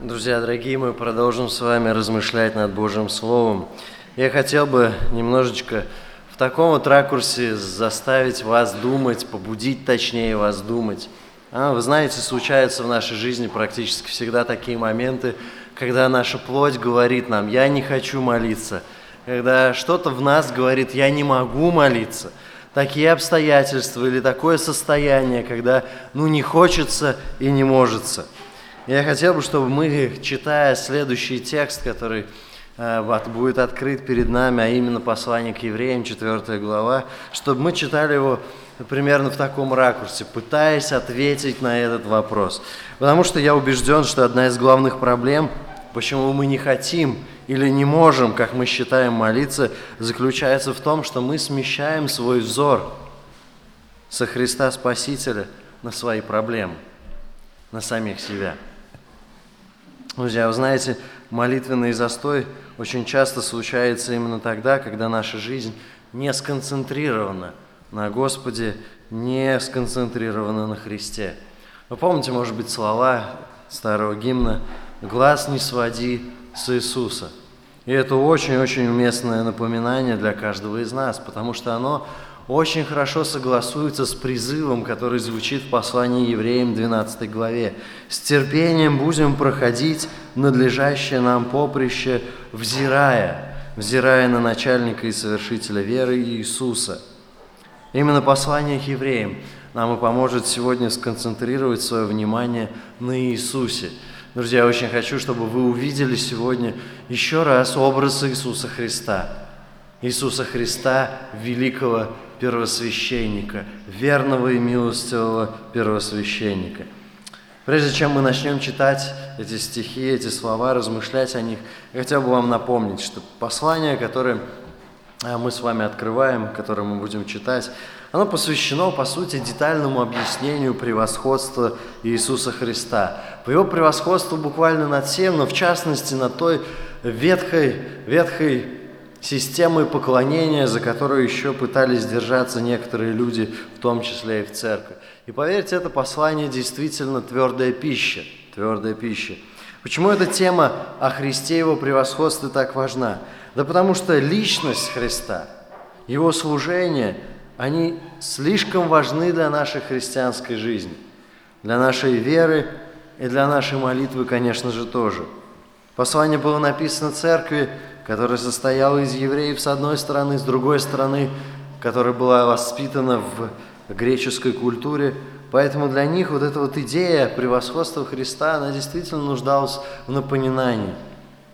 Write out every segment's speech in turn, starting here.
Друзья, дорогие, мы продолжим с вами размышлять над Божьим Словом. Я хотел бы немножечко в таком вот ракурсе заставить вас думать, побудить точнее вас думать. А, вы знаете, случаются в нашей жизни практически всегда такие моменты, когда наша плоть говорит нам «я не хочу молиться», когда что-то в нас говорит «я не могу молиться», такие обстоятельства или такое состояние, когда ну не хочется и не можется – я хотел бы, чтобы мы, читая следующий текст, который э, будет открыт перед нами, а именно послание к евреям, 4 глава, чтобы мы читали его примерно в таком ракурсе, пытаясь ответить на этот вопрос. Потому что я убежден, что одна из главных проблем, почему мы не хотим или не можем, как мы считаем, молиться, заключается в том, что мы смещаем свой взор со Христа Спасителя на свои проблемы, на самих себя. Друзья, вы знаете, молитвенный застой очень часто случается именно тогда, когда наша жизнь не сконцентрирована на Господе, не сконцентрирована на Христе. Вы помните, может быть, слова старого гимна «Глаз не своди с Иисуса». И это очень-очень уместное напоминание для каждого из нас, потому что оно очень хорошо согласуется с призывом, который звучит в послании евреям 12 главе. «С терпением будем проходить надлежащее нам поприще, взирая, взирая на начальника и совершителя веры Иисуса». Именно послание к евреям нам и поможет сегодня сконцентрировать свое внимание на Иисусе. Друзья, я очень хочу, чтобы вы увидели сегодня еще раз образ Иисуса Христа. Иисуса Христа, великого первосвященника, верного и милостивого первосвященника. Прежде чем мы начнем читать эти стихи, эти слова, размышлять о них, я хотел бы вам напомнить, что послание, которое а, мы с вами открываем, которое мы будем читать, оно посвящено, по сути, детальному объяснению превосходства Иисуса Христа. По его превосходству буквально над всем, но в частности над той ветхой, ветхой системой поклонения, за которую еще пытались держаться некоторые люди, в том числе и в церкви. И поверьте, это послание действительно твердая пища, твердая пища. Почему эта тема о Христе и его превосходстве так важна? Да потому что личность Христа, его служение, они слишком важны для нашей христианской жизни, для нашей веры и для нашей молитвы, конечно же, тоже. Послание было написано церкви, которая состояла из евреев с одной стороны, с другой стороны, которая была воспитана в греческой культуре. Поэтому для них вот эта вот идея превосходства Христа, она действительно нуждалась в напоминании.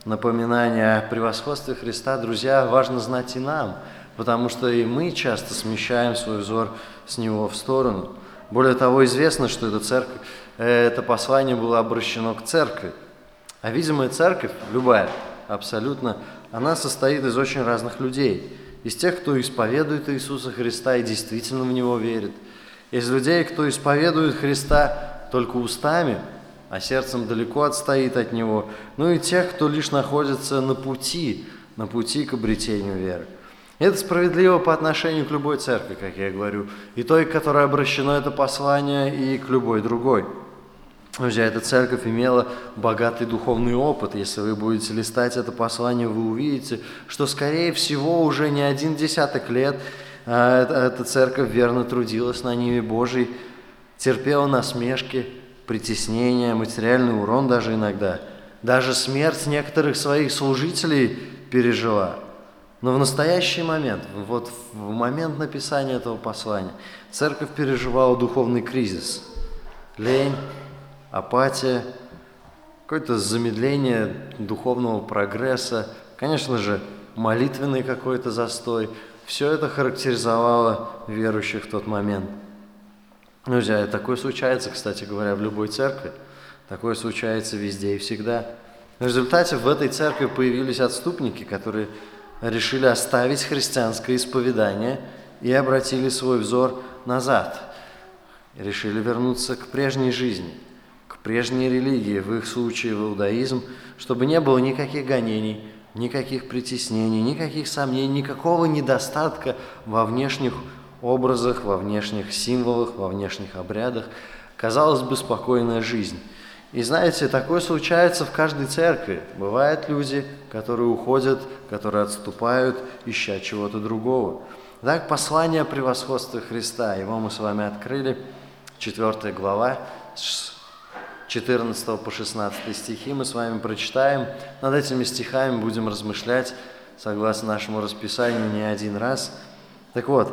Напоминание о превосходстве Христа, друзья, важно знать и нам, потому что и мы часто смещаем свой взор с Него в сторону. Более того, известно, что эта церковь, э, это послание было обращено к церкви. А видимая церковь, любая, абсолютно она состоит из очень разных людей. Из тех, кто исповедует Иисуса Христа и действительно в Него верит. Из людей, кто исповедует Христа только устами, а сердцем далеко отстоит от Него. Ну и тех, кто лишь находится на пути, на пути к обретению веры. Это справедливо по отношению к любой церкви, как я говорю, и той, которой обращено это послание, и к любой другой. Друзья, эта церковь имела богатый духовный опыт. Если вы будете листать это послание, вы увидите, что, скорее всего, уже не один десяток лет а, эта церковь верно трудилась на ниве Божией, терпела насмешки, притеснения, материальный урон даже иногда. Даже смерть некоторых своих служителей пережила. Но в настоящий момент, вот в момент написания этого послания, церковь переживала духовный кризис. Лень, апатия, какое-то замедление духовного прогресса, конечно же, молитвенный какой-то застой. Все это характеризовало верующих в тот момент. Друзья, такое случается, кстати говоря, в любой церкви. Такое случается везде и всегда. В результате в этой церкви появились отступники, которые решили оставить христианское исповедание и обратили свой взор назад. Решили вернуться к прежней жизни – прежней религии, в их случае в иудаизм, чтобы не было никаких гонений, никаких притеснений, никаких сомнений, никакого недостатка во внешних образах, во внешних символах, во внешних обрядах. Казалось бы, спокойная жизнь. И знаете, такое случается в каждой церкви. Бывают люди, которые уходят, которые отступают, ища чего-то другого. Так, послание о превосходстве Христа, его мы с вами открыли, 4 глава, с 14 по 16 стихи мы с вами прочитаем. Над этими стихами будем размышлять, согласно нашему расписанию, не один раз. Так вот,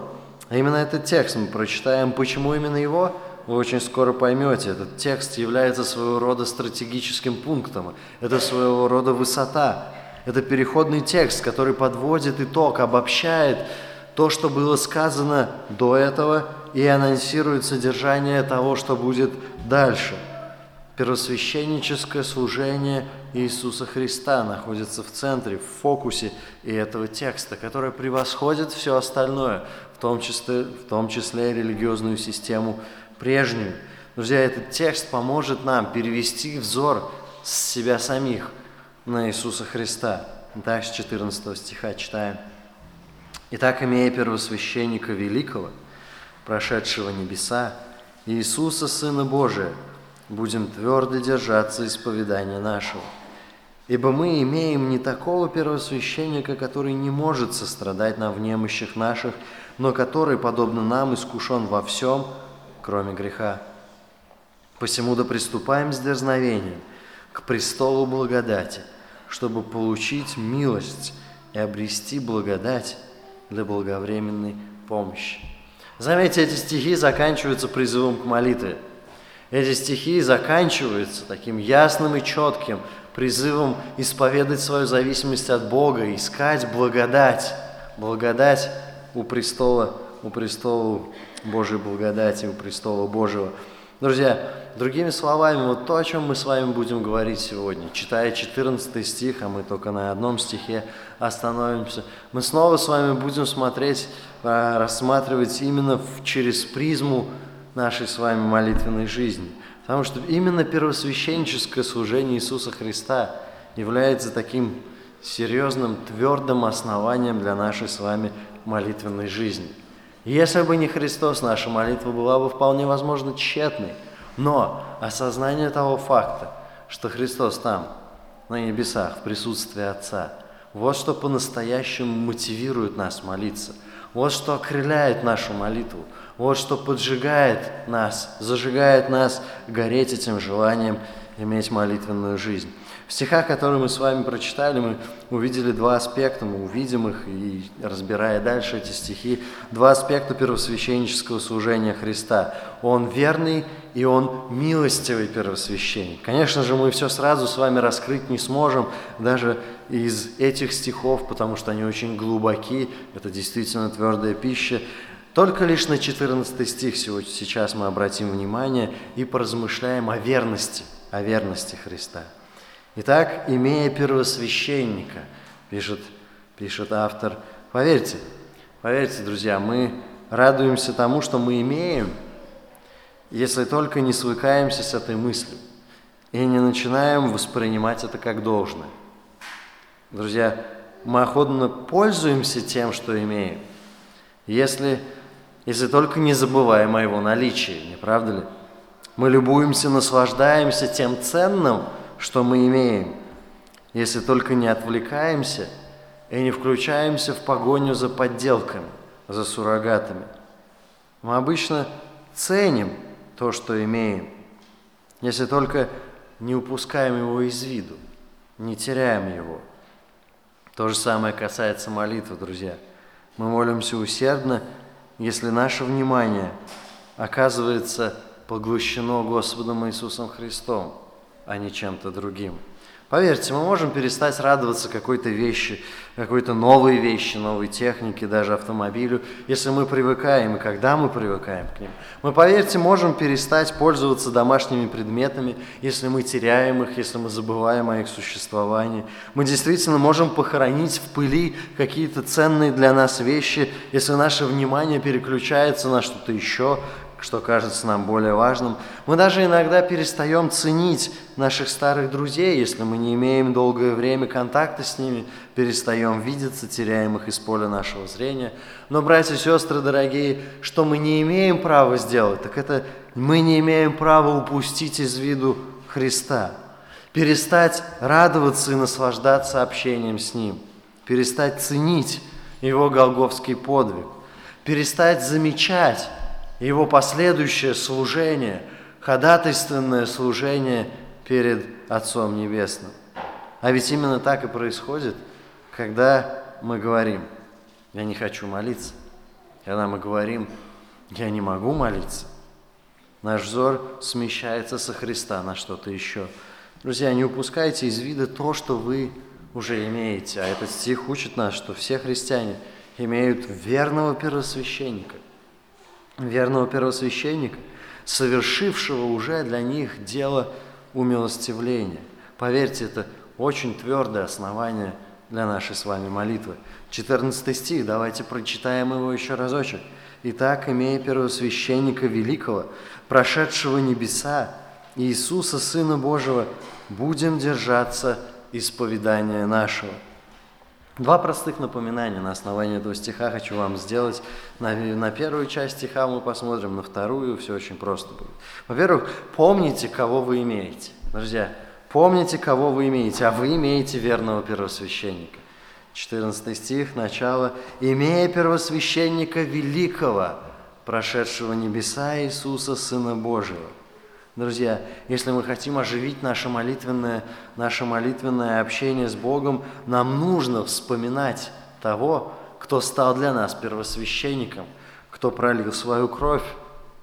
именно этот текст мы прочитаем. Почему именно его? вы очень скоро поймете, этот текст является своего рода стратегическим пунктом, это своего рода высота, это переходный текст, который подводит итог, обобщает то, что было сказано до этого и анонсирует содержание того, что будет дальше. Первосвященническое служение Иисуса Христа находится в центре, в фокусе и этого текста, который превосходит все остальное, в том числе, в том числе религиозную систему прежнюю. Друзья, этот текст поможет нам перевести взор с себя самих на Иисуса Христа. Так, с 14 стиха читаем. «Итак, имея первосвященника великого, прошедшего небеса, Иисуса, Сына Божия, будем твердо держаться исповедания нашего. Ибо мы имеем не такого первосвященника, который не может сострадать нам в немощах наших, но который, подобно нам, искушен во всем – кроме греха. Посему да приступаем с дерзновением к престолу благодати, чтобы получить милость и обрести благодать для благовременной помощи. Заметьте, эти стихи заканчиваются призывом к молитве. Эти стихи заканчиваются таким ясным и четким призывом исповедать свою зависимость от Бога, искать благодать, благодать у престола, у престола Божьей благодати у престола Божьего. Друзья, другими словами, вот то, о чем мы с вами будем говорить сегодня, читая 14 стих, а мы только на одном стихе остановимся, мы снова с вами будем смотреть, а, рассматривать именно через призму нашей с вами молитвенной жизни. Потому что именно первосвященническое служение Иисуса Христа является таким серьезным, твердым основанием для нашей с вами молитвенной жизни – если бы не Христос, наша молитва была бы вполне возможно тщетной. Но осознание того факта, что Христос там, на небесах, в присутствии Отца, вот что по-настоящему мотивирует нас молиться, вот что окрыляет нашу молитву, вот что поджигает нас, зажигает нас гореть этим желанием иметь молитвенную жизнь. В стихах, которые мы с вами прочитали, мы увидели два аспекта, мы увидим их, и разбирая дальше эти стихи, два аспекта первосвященнического служения Христа. Он верный и он милостивый первосвященник. Конечно же, мы все сразу с вами раскрыть не сможем, даже из этих стихов, потому что они очень глубоки, это действительно твердая пища. Только лишь на 14 стих сейчас мы обратим внимание и поразмышляем о верности, о верности Христа. Итак, имея первосвященника, пишет, пишет автор, поверьте, поверьте, друзья, мы радуемся тому, что мы имеем, если только не свыкаемся с этой мыслью и не начинаем воспринимать это как должное. Друзья, мы охотно пользуемся тем, что имеем, если, если только не забываем о его наличии, не правда ли? Мы любуемся, наслаждаемся тем ценным, что мы имеем, если только не отвлекаемся и не включаемся в погоню за подделками, за суррогатами. Мы обычно ценим то, что имеем, если только не упускаем его из виду, не теряем его. То же самое касается молитвы, друзья. Мы молимся усердно, если наше внимание оказывается поглощено Господом Иисусом Христом – а не чем-то другим. Поверьте, мы можем перестать радоваться какой-то вещи, какой-то новой вещи, новой технике, даже автомобилю, если мы привыкаем и когда мы привыкаем к ним. Мы, поверьте, можем перестать пользоваться домашними предметами, если мы теряем их, если мы забываем о их существовании. Мы действительно можем похоронить в пыли какие-то ценные для нас вещи, если наше внимание переключается на что-то еще, что кажется нам более важным. Мы даже иногда перестаем ценить наших старых друзей, если мы не имеем долгое время контакта с ними, перестаем видеться, теряем их из поля нашего зрения. Но, братья и сестры дорогие, что мы не имеем права сделать, так это мы не имеем права упустить из виду Христа, перестать радоваться и наслаждаться общением с Ним, перестать ценить Его голговский подвиг, перестать замечать Его последующее служение, ходатайственное служение перед Отцом Небесным. А ведь именно так и происходит, когда мы говорим, я не хочу молиться, когда мы говорим, я не могу молиться, наш взор смещается со Христа на что-то еще. Друзья, не упускайте из вида то, что вы уже имеете. А этот стих учит нас, что все христиане имеют верного первосвященника. Верного первосвященника, совершившего уже для них дело умилостивления. Поверьте, это очень твердое основание для нашей с вами молитвы. 14 стих, давайте прочитаем его еще разочек. «Итак, имея первосвященника великого, прошедшего небеса, Иисуса, Сына Божьего, будем держаться исповедания нашего». Два простых напоминания на основании этого стиха хочу вам сделать. На, на первую часть стиха мы посмотрим, на вторую все очень просто будет. Во-первых, помните, кого вы имеете. Друзья, помните, кого вы имеете, а вы имеете верного первосвященника. 14 стих, начало. «Имея первосвященника великого, прошедшего небеса Иисуса, Сына Божьего». Друзья, если мы хотим оживить наше молитвенное, наше молитвенное общение с Богом, нам нужно вспоминать того, кто стал для нас первосвященником, кто пролил свою кровь,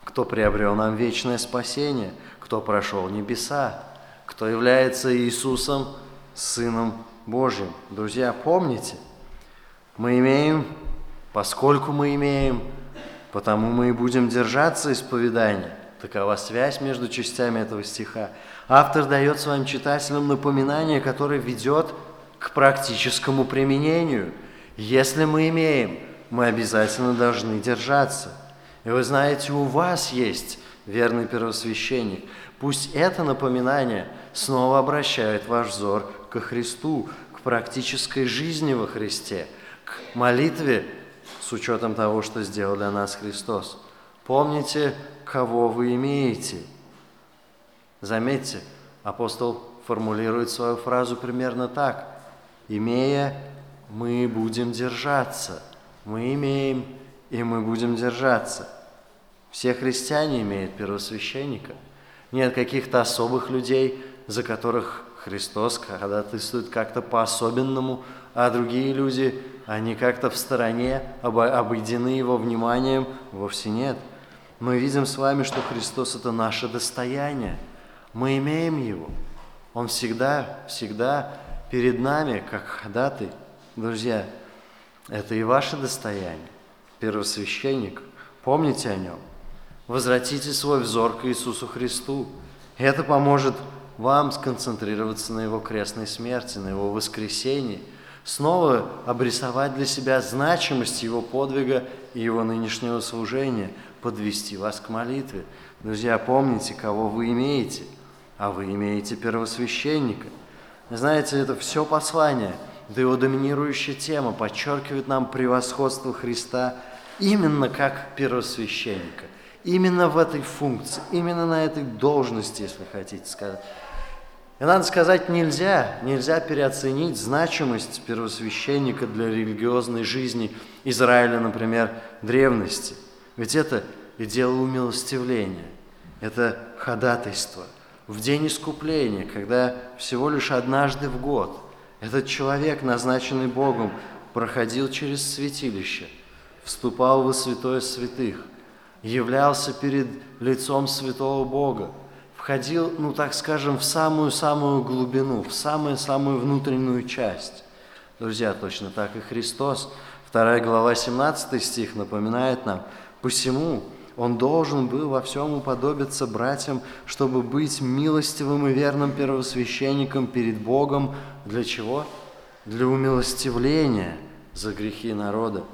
кто приобрел нам вечное спасение, кто прошел небеса, кто является Иисусом, Сыном Божьим. Друзья, помните, мы имеем, поскольку мы имеем, потому мы и будем держаться исповедания. Такова связь между частями этого стиха. Автор дает своим читателям напоминание, которое ведет к практическому применению. Если мы имеем, мы обязательно должны держаться. И вы знаете, у вас есть верный первосвященник. Пусть это напоминание снова обращает ваш взор ко Христу, к практической жизни во Христе, к молитве с учетом того, что сделал для нас Христос. Помните, кого вы имеете. Заметьте, апостол формулирует свою фразу примерно так. «Имея, мы будем держаться». Мы имеем, и мы будем держаться. Все христиане имеют первосвященника. Нет каких-то особых людей, за которых Христос ходатайствует как-то по-особенному, а другие люди, они как-то в стороне, обойдены его вниманием, вовсе нет. Мы видим с вами, что Христос – это наше достояние. Мы имеем Его. Он всегда, всегда перед нами, как ходатай. Друзья, это и ваше достояние. Первосвященник, помните о нем. Возвратите свой взор к Иисусу Христу. Это поможет вам сконцентрироваться на Его крестной смерти, на Его воскресении, снова обрисовать для себя значимость Его подвига и Его нынешнего служения, подвести вас к молитве. Друзья, помните, кого вы имеете, а вы имеете первосвященника. Знаете, это все послание, да его доминирующая тема подчеркивает нам превосходство Христа именно как первосвященника, именно в этой функции, именно на этой должности, если хотите сказать. И надо сказать, нельзя, нельзя переоценить значимость первосвященника для религиозной жизни Израиля, например, древности. Ведь это и дело умилостивления, это ходатайство. В день искупления, когда всего лишь однажды в год этот человек, назначенный Богом, проходил через святилище, вступал во святое святых, являлся перед лицом святого Бога, входил, ну так скажем, в самую-самую глубину, в самую-самую внутреннюю часть. Друзья, точно так и Христос. Вторая глава, 17 стих напоминает нам, «Посему он должен был во всем уподобиться братьям, чтобы быть милостивым и верным первосвященником перед Богом. Для чего? Для умилостивления за грехи народа.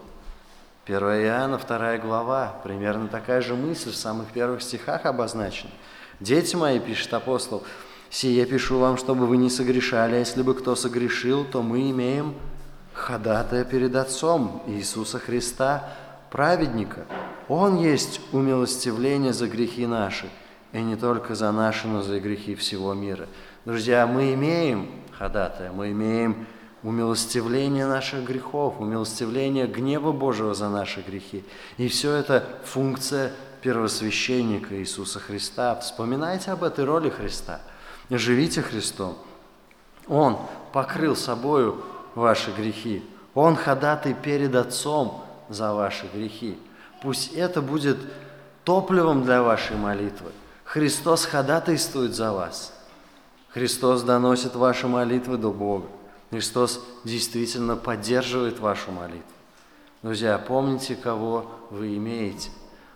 1 Иоанна, 2 глава, примерно такая же мысль в самых первых стихах обозначена. «Дети мои, — пишет апостол, — сие пишу вам, чтобы вы не согрешали, а если бы кто согрешил, то мы имеем ходатая перед Отцом Иисуса Христа, праведника. Он есть умилостивление за грехи наши, и не только за наши, но за грехи всего мира. Друзья, мы имеем ходатая, мы имеем умилостивление наших грехов, умилостивление гнева Божьего за наши грехи. И все это функция первосвященника Иисуса Христа. Вспоминайте об этой роли Христа. Живите Христом. Он покрыл собою ваши грехи. Он ходатай перед Отцом за ваши грехи. Пусть это будет топливом для вашей молитвы. Христос ходатайствует за вас. Христос доносит ваши молитвы до Бога. Христос действительно поддерживает вашу молитву. Друзья, помните, кого вы имеете.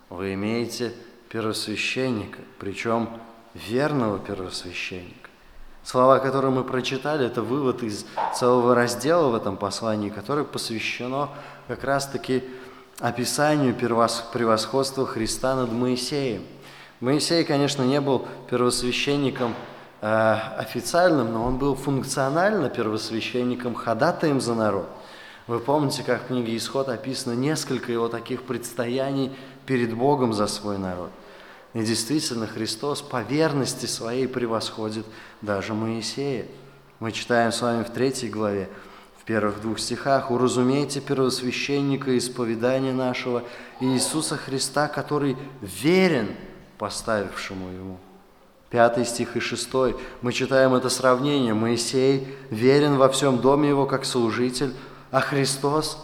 Вы имеете первосвященника, причем верного первосвященника. Слова, которые мы прочитали, это вывод из целого раздела в этом послании, которое посвящено как раз-таки описанию превосходства Христа над Моисеем. Моисей, конечно, не был первосвященником э, официальным, но он был функционально первосвященником, ходатаем за народ. Вы помните, как в книге Исход описано несколько его таких предстояний перед Богом за свой народ. И действительно, Христос по верности своей превосходит даже Моисея. Мы читаем с вами в третьей главе, первых двух стихах, «Уразумейте первосвященника исповедания нашего Иисуса Христа, который верен поставившему ему». Пятый стих и шестой. Мы читаем это сравнение. Моисей верен во всем доме его как служитель, а Христос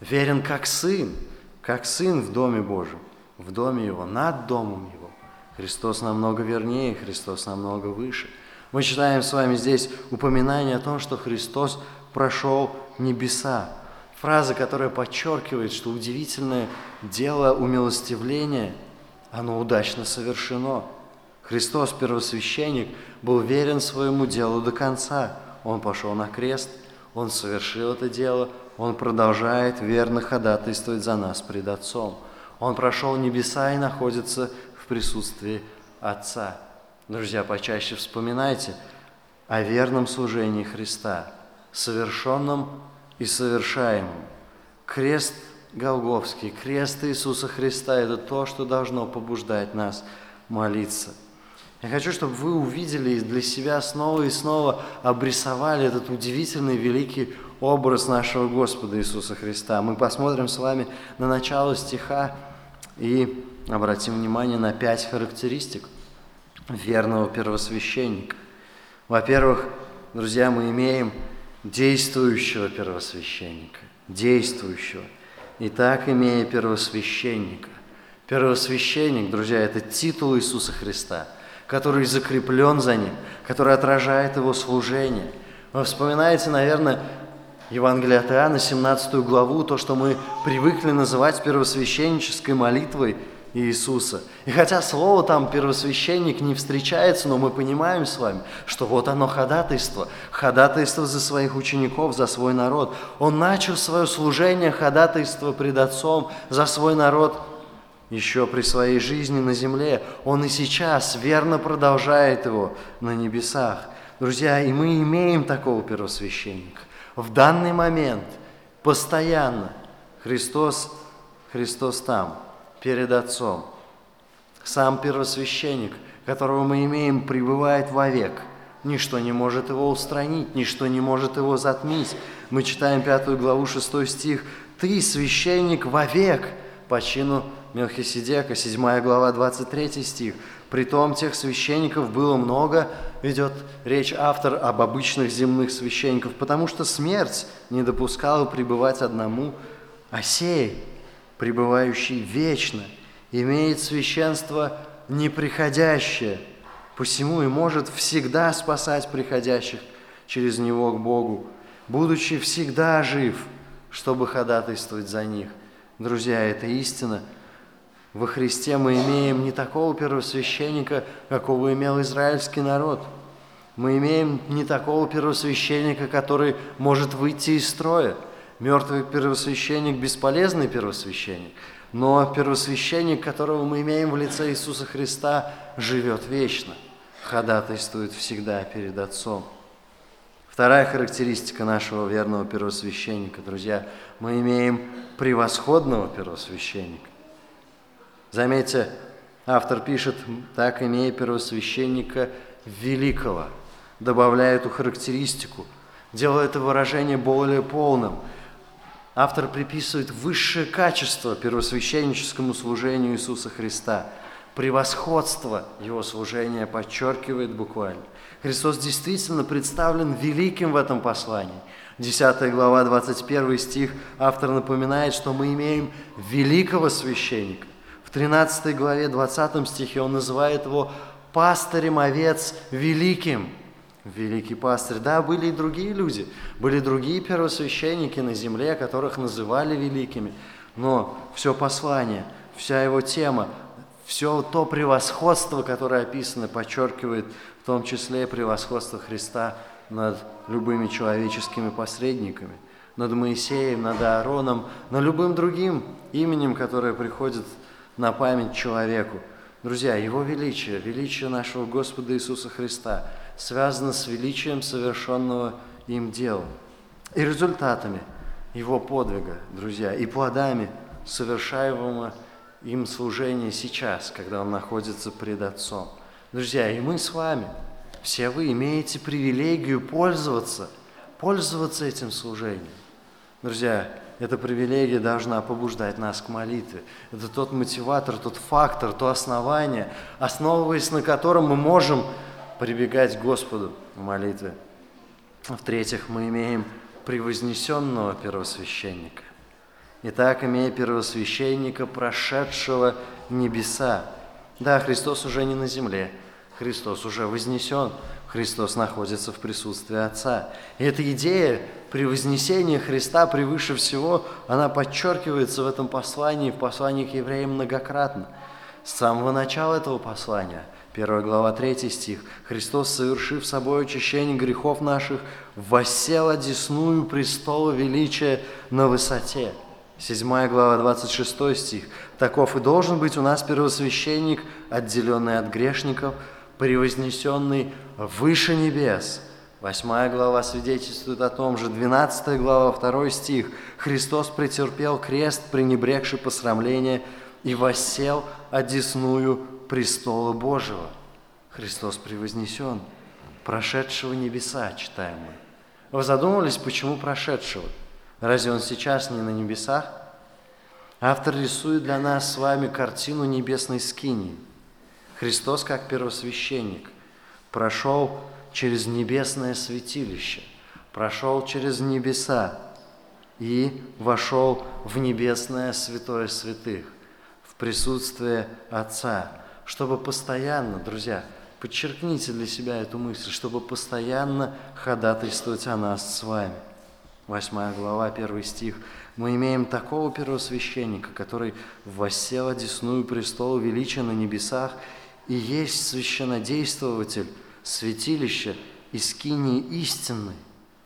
верен как сын, как сын в доме Божьем, в доме его, над домом его. Христос намного вернее, Христос намного выше. Мы читаем с вами здесь упоминание о том, что Христос прошел небеса. Фраза, которая подчеркивает, что удивительное дело умилостивления, оно удачно совершено. Христос, первосвященник, был верен своему делу до конца. Он пошел на крест, Он совершил это дело, Он продолжает верно ходатайствовать за нас пред Отцом. Он прошел небеса и находится в присутствии Отца. Друзья, почаще вспоминайте о верном служении Христа, совершенном и совершаемом. Крест Голговский, крест Иисуса Христа – это то, что должно побуждать нас молиться – я хочу, чтобы вы увидели для себя снова и снова обрисовали этот удивительный великий образ нашего Господа Иисуса Христа. Мы посмотрим с вами на начало стиха и обратим внимание на пять характеристик верного первосвященника. Во-первых, друзья, мы имеем действующего первосвященника, действующего. Итак, имея первосвященника. Первосвященник, друзья, это титул Иисуса Христа – который закреплен за ним, который отражает его служение. Вы вспоминаете, наверное, Евангелие от Иоанна, 17 главу, то, что мы привыкли называть первосвященнической молитвой Иисуса. И хотя слово там «первосвященник» не встречается, но мы понимаем с вами, что вот оно ходатайство, ходатайство за своих учеников, за свой народ. Он начал свое служение ходатайство пред Отцом за свой народ – еще при своей жизни на земле, Он и сейчас верно продолжает его на небесах. Друзья, и мы имеем такого первосвященника. В данный момент, постоянно, Христос, Христос там, перед Отцом. Сам первосвященник, которого мы имеем, пребывает вовек. Ничто не может его устранить, ничто не может его затмить. Мы читаем пятую главу, шестой стих. «Ты, священник, вовек по чину Мелхиседека, 7 глава, 23 стих. «Притом тех священников было много, ведет речь автор об обычных земных священников, потому что смерть не допускала пребывать одному, а сей, пребывающий вечно, имеет священство неприходящее, посему и может всегда спасать приходящих через него к Богу, будучи всегда жив, чтобы ходатайствовать за них». Друзья, это истина – во Христе мы имеем не такого первосвященника, какого имел израильский народ. Мы имеем не такого первосвященника, который может выйти из строя. Мертвый первосвященник – бесполезный первосвященник. Но первосвященник, которого мы имеем в лице Иисуса Христа, живет вечно, ходатайствует всегда перед Отцом. Вторая характеристика нашего верного первосвященника, друзья, мы имеем превосходного первосвященника. Заметьте, Автор пишет, так имея первосвященника великого, добавляя эту характеристику, делая это выражение более полным. Автор приписывает высшее качество первосвященническому служению Иисуса Христа. Превосходство Его служения подчеркивает буквально. Христос действительно представлен великим в этом послании. 10 глава, 21 стих, автор напоминает, что мы имеем великого священника. В 13 главе 20 стихе он называет его пастырем овец великим. Великий пастырь. Да, были и другие люди, были другие первосвященники на земле, которых называли великими. Но все послание, вся его тема, все то превосходство, которое описано, подчеркивает в том числе превосходство Христа над любыми человеческими посредниками, над Моисеем, над Аароном, над любым другим именем, которое приходит на память человеку. Друзья, Его величие, величие нашего Господа Иисуса Христа связано с величием совершенного им дела и результатами Его подвига, друзья, и плодами совершаемого им служения сейчас, когда Он находится пред Отцом. Друзья, и мы с вами, все вы имеете привилегию пользоваться, пользоваться этим служением. Друзья, эта привилегия должна побуждать нас к молитве. Это тот мотиватор, тот фактор, то основание, основываясь на котором мы можем прибегать к Господу в молитве. В-третьих, мы имеем превознесенного первосвященника. Итак, имея первосвященника, прошедшего небеса. Да, Христос уже не на земле, Христос уже вознесен, Христос находится в присутствии Отца. И эта идея превознесения Христа превыше всего, она подчеркивается в этом послании, в послании к евреям многократно. С самого начала этого послания, 1 глава 3 стих, Христос, совершив собой очищение грехов наших, воссел одесную престола величия на высоте. 7 глава 26 стих. Таков и должен быть у нас первосвященник, отделенный от грешников, превознесенный выше небес. Восьмая глава свидетельствует о том же, 12 глава, 2 стих. Христос претерпел крест, пренебрегший посрамление, и воссел одесную престола Божьего. Христос превознесен, прошедшего небеса, читаем мы. Вы задумывались, почему прошедшего? Разве он сейчас не на небесах? Автор рисует для нас с вами картину небесной скинии – Христос, как первосвященник, прошел через небесное святилище, прошел через небеса и вошел в небесное святое святых, в присутствие Отца, чтобы постоянно, друзья, подчеркните для себя эту мысль, чтобы постоянно ходатайствовать о нас с вами. Восьмая глава, первый стих. Мы имеем такого первосвященника, который воссел одесную престолу величия на небесах и есть священнодействователь святилища и скинии истины,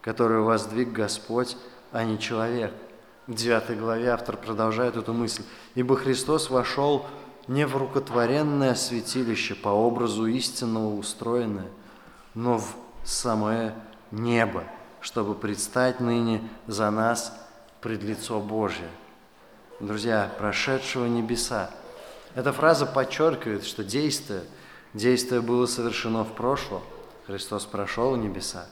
которую воздвиг Господь, а не человек. В 9 главе автор продолжает эту мысль. «Ибо Христос вошел не в рукотворенное святилище по образу истинного устроенное, но в самое небо, чтобы предстать ныне за нас пред лицо Божие». Друзья, прошедшего небеса – эта фраза подчеркивает, что действие, действие было совершено в прошлом, Христос прошел небеса.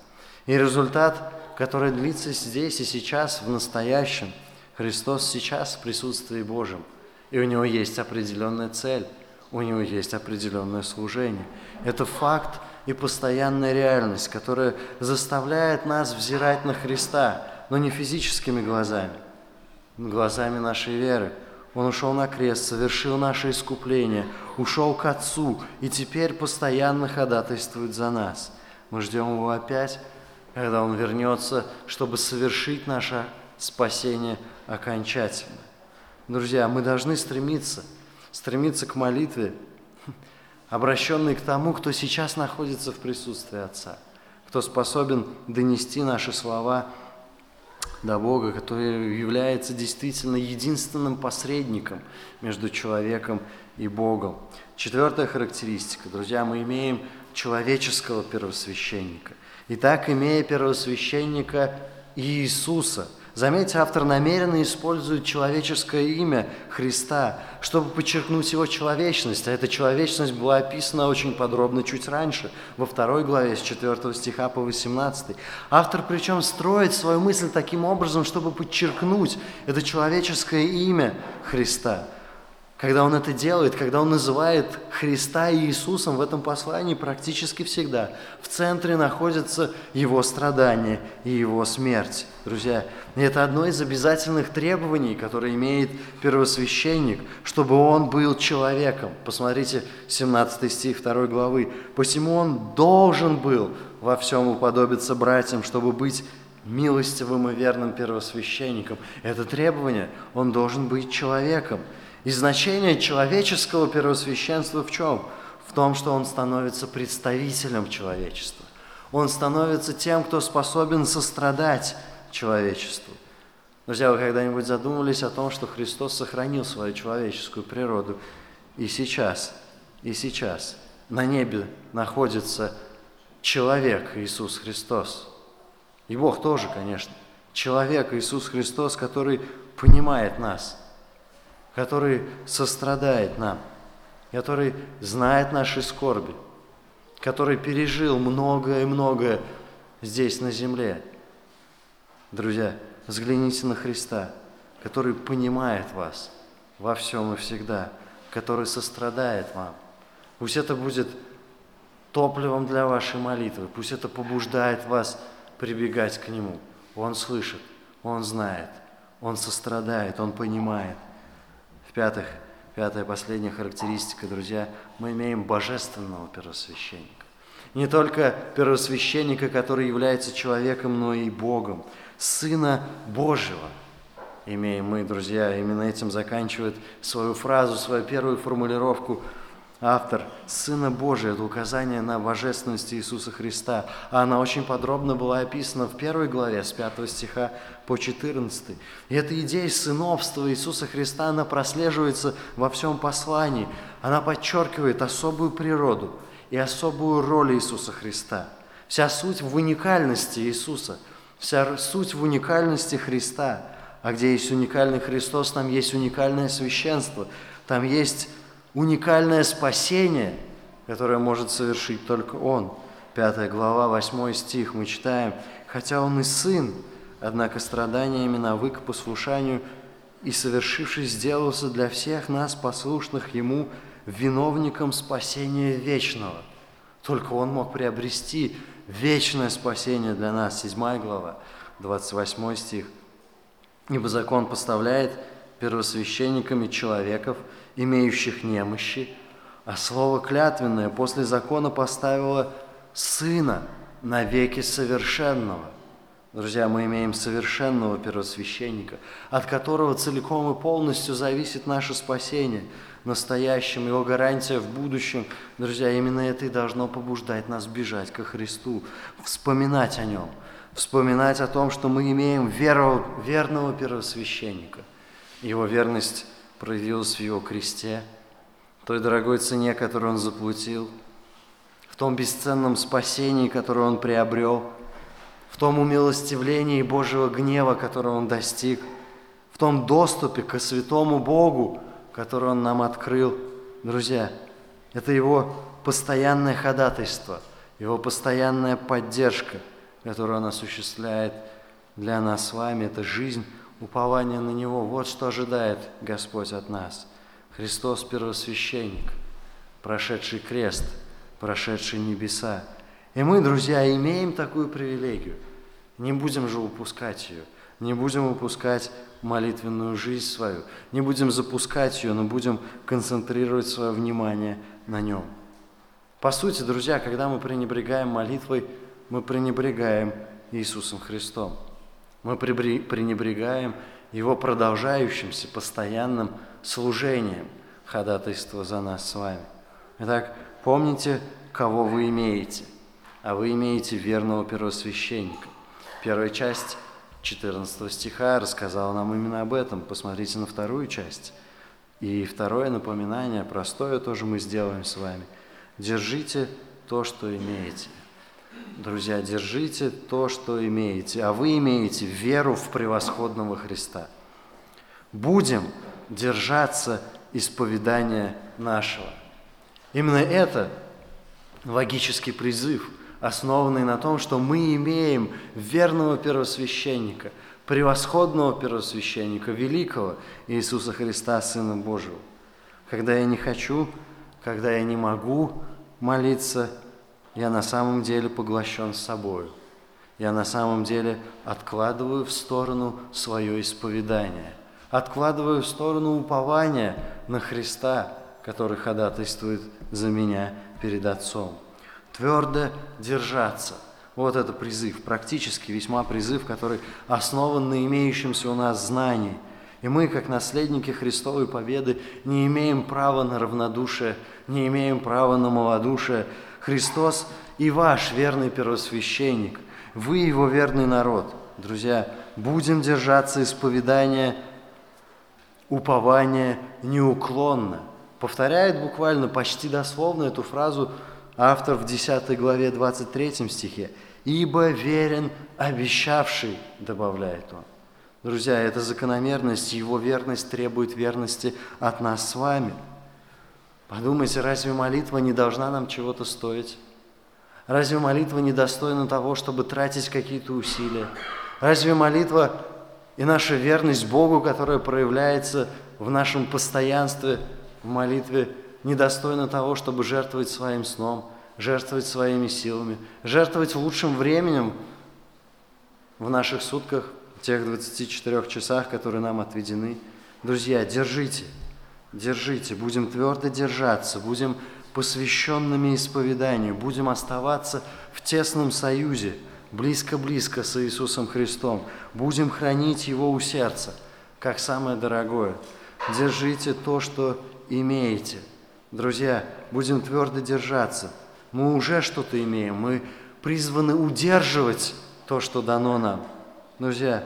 И результат, который длится здесь и сейчас, в настоящем, Христос сейчас в присутствии Божьем. И у Него есть определенная цель, у Него есть определенное служение. Это факт и постоянная реальность, которая заставляет нас взирать на Христа, но не физическими глазами, глазами нашей веры – он ушел на крест, совершил наше искупление, ушел к Отцу и теперь постоянно ходатайствует за нас. Мы ждем Его опять, когда Он вернется, чтобы совершить наше спасение окончательно. Друзья, мы должны стремиться, стремиться к молитве, обращенной к тому, кто сейчас находится в присутствии Отца, кто способен донести наши слова до Бога, который является действительно единственным посредником между человеком и Богом. Четвертая характеристика, друзья, мы имеем человеческого первосвященника. Итак, имея первосвященника Иисуса, Заметьте, автор намеренно использует человеческое имя Христа, чтобы подчеркнуть его человечность. А эта человечность была описана очень подробно чуть раньше, во второй главе с 4 стиха по 18. Автор причем строит свою мысль таким образом, чтобы подчеркнуть это человеческое имя Христа – когда он это делает, когда он называет Христа и Иисусом в этом послании практически всегда, в центре находятся его страдания и его смерть. Друзья, это одно из обязательных требований, которое имеет первосвященник, чтобы он был человеком. Посмотрите 17 стих 2 главы. «Посему он должен был во всем уподобиться братьям, чтобы быть милостивым и верным первосвященником». Это требование, он должен быть человеком – и значение человеческого первосвященства в чем? В том, что он становится представителем человечества. Он становится тем, кто способен сострадать человечеству. Друзья, вы когда-нибудь задумывались о том, что Христос сохранил свою человеческую природу? И сейчас, и сейчас на небе находится человек Иисус Христос. И Бог тоже, конечно. Человек Иисус Христос, который понимает нас – который сострадает нам, который знает наши скорби, который пережил многое и многое здесь на земле. Друзья, взгляните на Христа, который понимает вас во всем и всегда, который сострадает вам. Пусть это будет топливом для вашей молитвы, пусть это побуждает вас прибегать к Нему. Он слышит, Он знает, Он сострадает, Он понимает. В-пятых, пятая последняя характеристика, друзья, мы имеем божественного первосвященника. Не только первосвященника, который является человеком, но и Богом, Сына Божьего. Имеем мы, друзья, именно этим заканчивает свою фразу, свою первую формулировку – автор Сына Божия, это указание на божественность Иисуса Христа. Она очень подробно была описана в первой главе с 5 стиха по 14. И эта идея сыновства Иисуса Христа, она прослеживается во всем послании. Она подчеркивает особую природу и особую роль Иисуса Христа. Вся суть в уникальности Иисуса, вся суть в уникальности Христа. А где есть уникальный Христос, там есть уникальное священство, там есть уникальное спасение, которое может совершить только Он. Пятая глава, восьмой стих мы читаем, «Хотя Он и Сын, однако страданиями навык к послушанию и, совершившись, сделался для всех нас, послушных Ему, виновником спасения вечного». Только Он мог приобрести вечное спасение для нас. Седьмая глава, 28 стих. «Ибо закон поставляет первосвященниками человеков – имеющих немощи, а слово клятвенное после закона поставило Сына навеки совершенного. Друзья, мы имеем совершенного первосвященника, от которого целиком и полностью зависит наше спасение, настоящем, его гарантия в будущем. Друзья, именно это и должно побуждать нас бежать ко Христу, вспоминать о Нем, вспоминать о том, что мы имеем веру, верного первосвященника. Его верность проявилась в Его кресте, той дорогой цене, которую Он заплатил, в том бесценном спасении, которое Он приобрел, в том умилостивлении Божьего гнева, которого Он достиг, в том доступе к святому Богу, который Он нам открыл. Друзья, это Его постоянное ходатайство, Его постоянная поддержка, которую Он осуществляет для нас с вами. Это жизнь упование на Него. Вот что ожидает Господь от нас. Христос первосвященник, прошедший крест, прошедший небеса. И мы, друзья, имеем такую привилегию. Не будем же упускать ее. Не будем упускать молитвенную жизнь свою. Не будем запускать ее, но будем концентрировать свое внимание на нем. По сути, друзья, когда мы пренебрегаем молитвой, мы пренебрегаем Иисусом Христом. Мы пренебрегаем его продолжающимся постоянным служением ходатайства за нас с вами. Итак, помните, кого вы имеете. А вы имеете верного первосвященника. Первая часть 14 стиха рассказала нам именно об этом. Посмотрите на вторую часть. И второе напоминание, простое тоже мы сделаем с вами. Держите то, что имеете. Друзья, держите то, что имеете, а вы имеете веру в превосходного Христа. Будем держаться исповедания нашего. Именно это логический призыв, основанный на том, что мы имеем верного первосвященника, превосходного первосвященника, великого Иисуса Христа, Сына Божьего. Когда я не хочу, когда я не могу молиться, я на самом деле поглощен собою. Я на самом деле откладываю в сторону свое исповедание, откладываю в сторону упования на Христа, который ходатайствует за меня перед Отцом. Твердо держаться. Вот это призыв, практически весьма призыв, который основан на имеющемся у нас знании. И мы, как наследники Христовой победы, не имеем права на равнодушие, не имеем права на малодушие. Христос и ваш верный первосвященник, вы его верный народ. Друзья, будем держаться исповедания, упования неуклонно. Повторяет буквально почти дословно эту фразу автор в 10 главе 23 стихе. «Ибо верен обещавший», добавляет он. Друзья, это закономерность, его верность требует верности от нас с вами. Подумайте, разве молитва не должна нам чего-то стоить? Разве молитва не достойна того, чтобы тратить какие-то усилия? Разве молитва и наша верность Богу, которая проявляется в нашем постоянстве – в молитве недостойно того, чтобы жертвовать своим сном, жертвовать своими силами, жертвовать лучшим временем в наших сутках, в тех 24 часах, которые нам отведены. Друзья, держите, держите, будем твердо держаться, будем посвященными исповеданию, будем оставаться в тесном союзе, близко-близко с Иисусом Христом, будем хранить Его у сердца, как самое дорогое. Держите то, что имеете. Друзья, будем твердо держаться. Мы уже что-то имеем, мы призваны удерживать то, что дано нам. Друзья,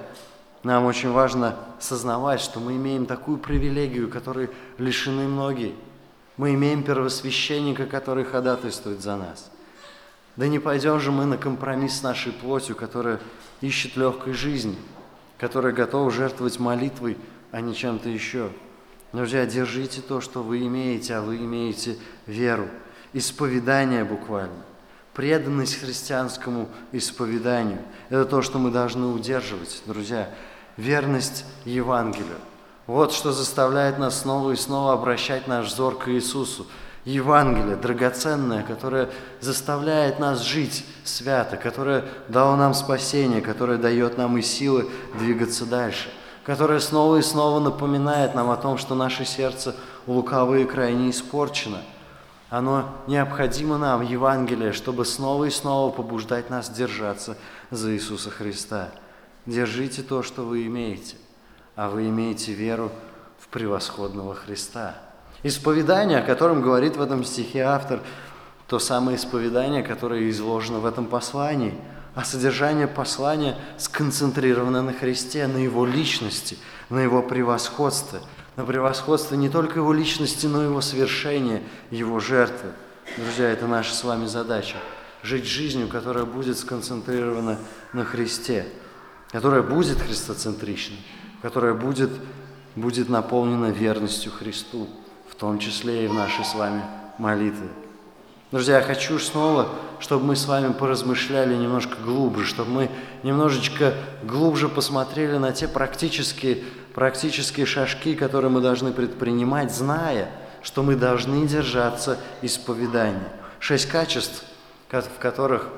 нам очень важно сознавать, что мы имеем такую привилегию, которой лишены многие. Мы имеем первосвященника, который ходатайствует за нас. Да не пойдем же мы на компромисс с нашей плотью, которая ищет легкой жизни, которая готова жертвовать молитвой, а не чем-то еще. Друзья, держите то, что вы имеете, а вы имеете веру. Исповедание буквально. Преданность христианскому исповеданию. Это то, что мы должны удерживать, друзья. Верность Евангелию. Вот что заставляет нас снова и снова обращать наш взор к Иисусу. Евангелие драгоценное, которое заставляет нас жить свято, которое дало нам спасение, которое дает нам и силы двигаться дальше – которая снова и снова напоминает нам о том, что наше сердце лукаво и крайне испорчено. Оно необходимо нам, Евангелие, чтобы снова и снова побуждать нас держаться за Иисуса Христа. Держите то, что вы имеете, а вы имеете веру в превосходного Христа. Исповедание, о котором говорит в этом стихе автор, то самое исповедание, которое изложено в этом послании – а содержание послания сконцентрировано на Христе, на Его личности, на Его превосходстве, на превосходстве не только Его личности, но и Его совершения, Его жертвы. Друзья, это наша с вами задача – жить жизнью, которая будет сконцентрирована на Христе, которая будет христоцентричной, которая будет, будет наполнена верностью Христу, в том числе и в нашей с вами молитве. Друзья, я хочу снова, чтобы мы с вами поразмышляли немножко глубже, чтобы мы немножечко глубже посмотрели на те практические, практические шажки, которые мы должны предпринимать, зная, что мы должны держаться исповедания. Шесть качеств, в которых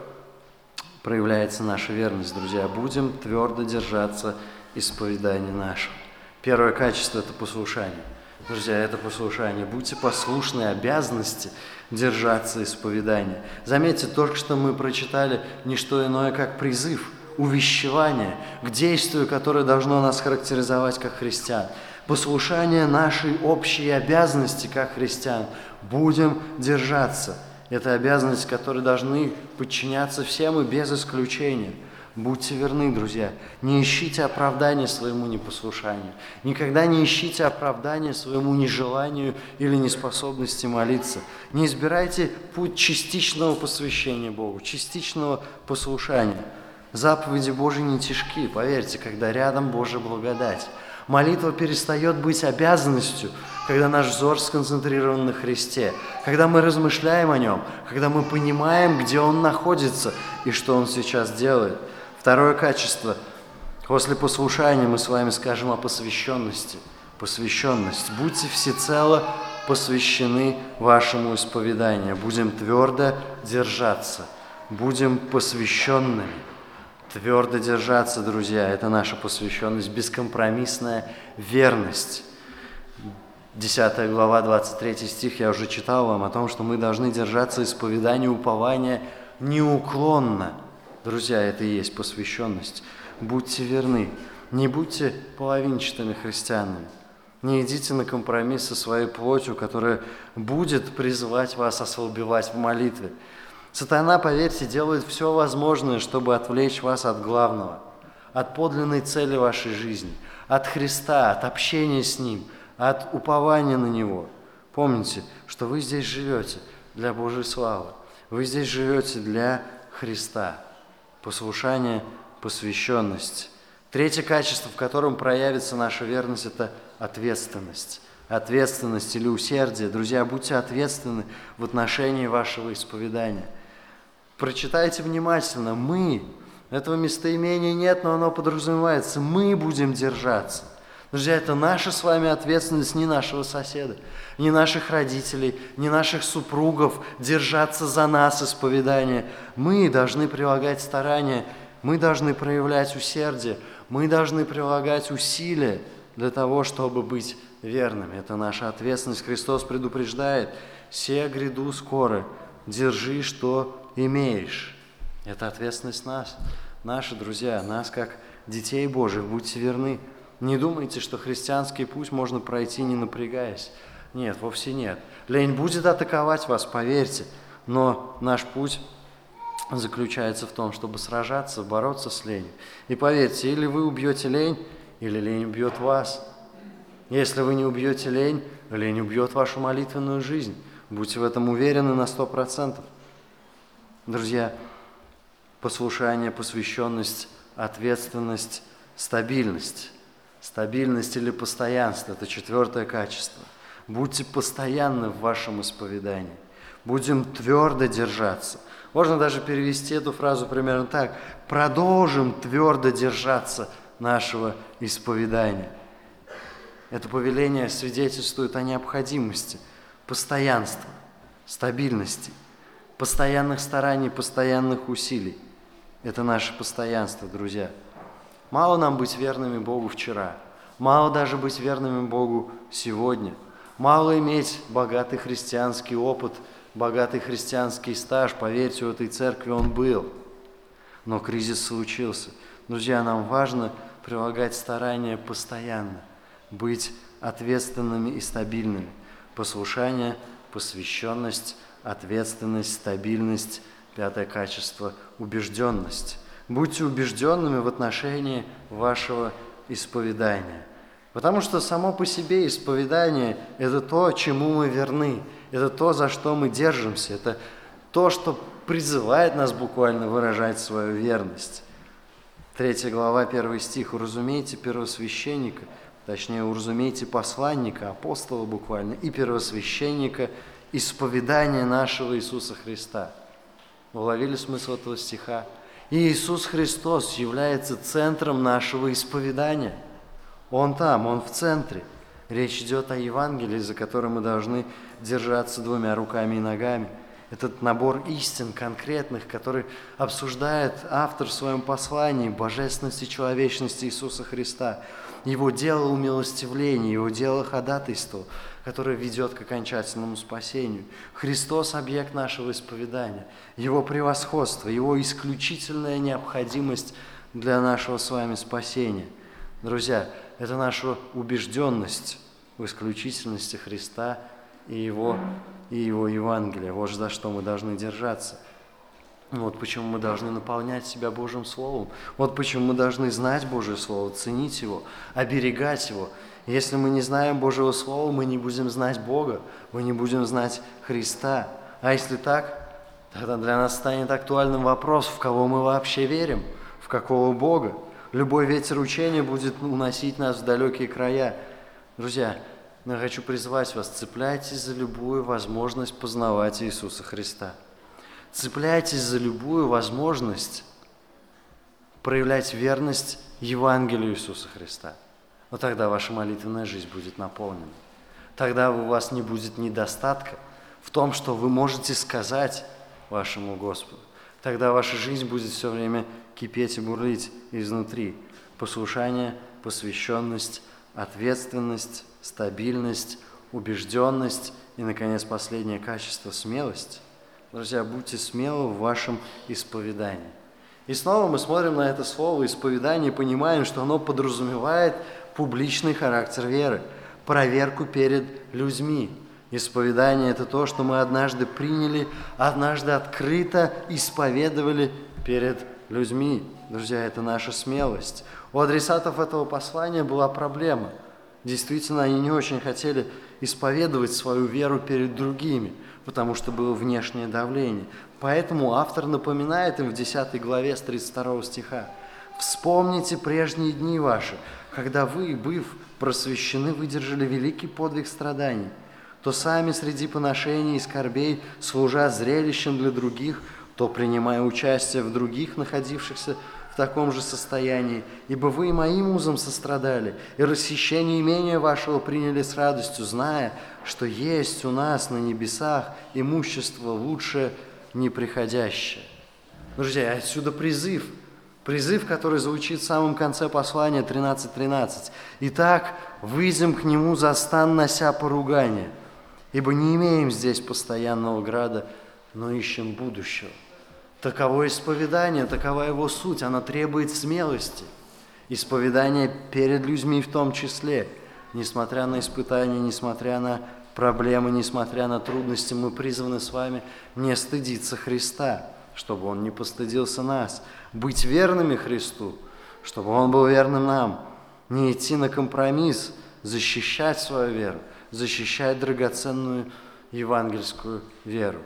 проявляется наша верность, друзья. Будем твердо держаться исповедания нашего. Первое качество – это послушание. Друзья, это послушание. Будьте послушны обязанности – держаться исповедания. Заметьте, только что мы прочитали не что иное, как призыв, увещевание к действию, которое должно нас характеризовать как христиан. Послушание нашей общей обязанности как христиан. Будем держаться. Это обязанность, которой должны подчиняться всем и без исключения. Будьте верны, друзья. Не ищите оправдания своему непослушанию. Никогда не ищите оправдания своему нежеланию или неспособности молиться. Не избирайте путь частичного посвящения Богу, частичного послушания. Заповеди Божьи не тяжки, поверьте, когда рядом Божья благодать. Молитва перестает быть обязанностью, когда наш взор сконцентрирован на Христе, когда мы размышляем о Нем, когда мы понимаем, где Он находится и что Он сейчас делает – Второе качество. После послушания мы с вами скажем о посвященности. Посвященность. Будьте всецело посвящены вашему исповеданию. Будем твердо держаться. Будем посвященными. Твердо держаться, друзья, это наша посвященность, бескомпромиссная верность. 10 глава, 23 стих, я уже читал вам о том, что мы должны держаться исповедания упования неуклонно – Друзья, это и есть посвященность. Будьте верны. Не будьте половинчатыми христианами. Не идите на компромисс со своей плотью, которая будет призывать вас ослабевать в молитве. Сатана, поверьте, делает все возможное, чтобы отвлечь вас от главного, от подлинной цели вашей жизни, от Христа, от общения с Ним, от упования на Него. Помните, что вы здесь живете для Божьей славы. Вы здесь живете для Христа послушание, посвященность. Третье качество, в котором проявится наша верность, это ответственность. Ответственность или усердие. Друзья, будьте ответственны в отношении вашего исповедания. Прочитайте внимательно. Мы, этого местоимения нет, но оно подразумевается. Мы будем держаться. Друзья, это наша с вами ответственность, не нашего соседа, не наших родителей, не наших супругов держаться за нас исповедание. Мы должны прилагать старания, мы должны проявлять усердие, мы должны прилагать усилия для того, чтобы быть верными. Это наша ответственность. Христос предупреждает, «Се гряду скоро, держи, что имеешь». Это ответственность нас, наши друзья, нас как детей Божьих. Будьте верны. Не думайте, что христианский путь можно пройти, не напрягаясь. Нет, вовсе нет. Лень будет атаковать вас, поверьте. Но наш путь заключается в том, чтобы сражаться, бороться с ленью. И поверьте, или вы убьете лень, или лень убьет вас. Если вы не убьете лень, лень убьет вашу молитвенную жизнь. Будьте в этом уверены на сто процентов. Друзья, послушание, посвященность, ответственность, стабильность. Стабильность или постоянство – это четвертое качество. Будьте постоянны в вашем исповедании. Будем твердо держаться. Можно даже перевести эту фразу примерно так. Продолжим твердо держаться нашего исповедания. Это повеление свидетельствует о необходимости постоянства, стабильности, постоянных стараний, постоянных усилий. Это наше постоянство, друзья. Мало нам быть верными Богу вчера, мало даже быть верными Богу сегодня, мало иметь богатый христианский опыт, богатый христианский стаж, поверьте, у этой церкви он был. Но кризис случился. Друзья, нам важно прилагать старания постоянно, быть ответственными и стабильными. Послушание, посвященность, ответственность, стабильность, пятое качество – убежденность. Будьте убежденными в отношении вашего исповедания. Потому что само по себе исповедание – это то, чему мы верны, это то, за что мы держимся, это то, что призывает нас буквально выражать свою верность. Третья глава, первый стих. «Уразумейте первосвященника, точнее, уразумейте посланника, апостола буквально, и первосвященника исповедания нашего Иисуса Христа». Уловили смысл этого стиха? И Иисус Христос является центром нашего исповедания. Он там, Он в центре. Речь идет о Евангелии, за которым мы должны держаться двумя руками и ногами. Этот набор истин конкретных, который обсуждает автор в своем послании божественности и человечности Иисуса Христа, Его дело умилостивления, Его дело ходатайства – которое ведет к окончательному спасению. Христос – объект нашего исповедания, Его превосходство, Его исключительная необходимость для нашего с вами спасения. Друзья, это наша убежденность в исключительности Христа и Его, и Его Евангелия. Вот за что мы должны держаться. Вот почему мы должны наполнять себя Божьим Словом. Вот почему мы должны знать Божье Слово, ценить его, оберегать его. Если мы не знаем Божьего Слова, мы не будем знать Бога, мы не будем знать Христа. А если так, тогда для нас станет актуальным вопрос, в кого мы вообще верим, в какого Бога. Любой ветер учения будет уносить нас в далекие края. Друзья, я хочу призвать вас, цепляйтесь за любую возможность познавать Иисуса Христа. Цепляйтесь за любую возможность проявлять верность Евангелию Иисуса Христа. Но тогда ваша молитвенная жизнь будет наполнена. Тогда у вас не будет недостатка в том, что вы можете сказать вашему Господу. Тогда ваша жизнь будет все время кипеть и бурлить изнутри. Послушание, посвященность, ответственность, стабильность, убежденность и, наконец, последнее качество – смелость. Друзья, будьте смелы в вашем исповедании. И снова мы смотрим на это слово исповедание и понимаем, что оно подразумевает публичный характер веры, проверку перед людьми. Исповедание – это то, что мы однажды приняли, однажды открыто исповедовали перед людьми. Друзья, это наша смелость. У адресатов этого послания была проблема – Действительно, они не очень хотели исповедовать свою веру перед другими, потому что было внешнее давление. Поэтому автор напоминает им в 10 главе с 32 стиха «Вспомните прежние дни ваши, когда вы, быв просвещены, выдержали великий подвиг страданий, то сами среди поношений и скорбей, служа зрелищем для других, то принимая участие в других, находившихся в таком же состоянии, ибо вы и моим узом сострадали, и расхищение имения вашего приняли с радостью, зная, что есть у нас на небесах имущество лучше неприходящее. Друзья, отсюда призыв, призыв, который звучит в самом конце послания 13.13. 13. «Итак, выйдем к нему за нося поругание, ибо не имеем здесь постоянного града, но ищем будущего». Таково исповедание, такова его суть, она требует смелости. Исповедание перед людьми в том числе. Несмотря на испытания, несмотря на проблемы, несмотря на трудности, мы призваны с вами не стыдиться Христа, чтобы Он не постыдился нас, быть верными Христу, чтобы Он был верным нам, не идти на компромисс, защищать свою веру, защищать драгоценную евангельскую веру.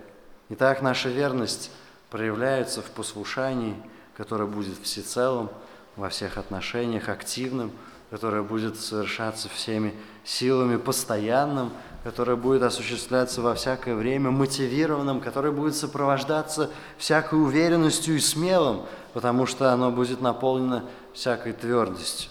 Итак, наша верность проявляется в послушании, которое будет всецелым, во всех отношениях, активным, которое будет совершаться всеми силами, постоянным, которое будет осуществляться во всякое время, мотивированным, которое будет сопровождаться всякой уверенностью и смелым, потому что оно будет наполнено всякой твердостью.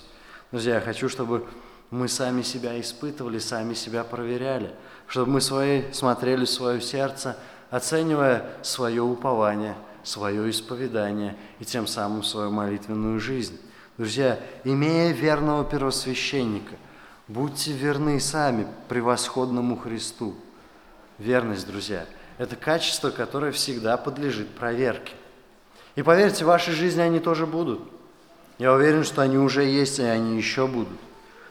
Друзья, я хочу, чтобы мы сами себя испытывали, сами себя проверяли, чтобы мы свои, смотрели в свое сердце – оценивая свое упование, свое исповедание и тем самым свою молитвенную жизнь. Друзья, имея верного первосвященника, будьте верны сами превосходному Христу. Верность, друзья, это качество, которое всегда подлежит проверке. И поверьте, в вашей жизни они тоже будут. Я уверен, что они уже есть, и они еще будут.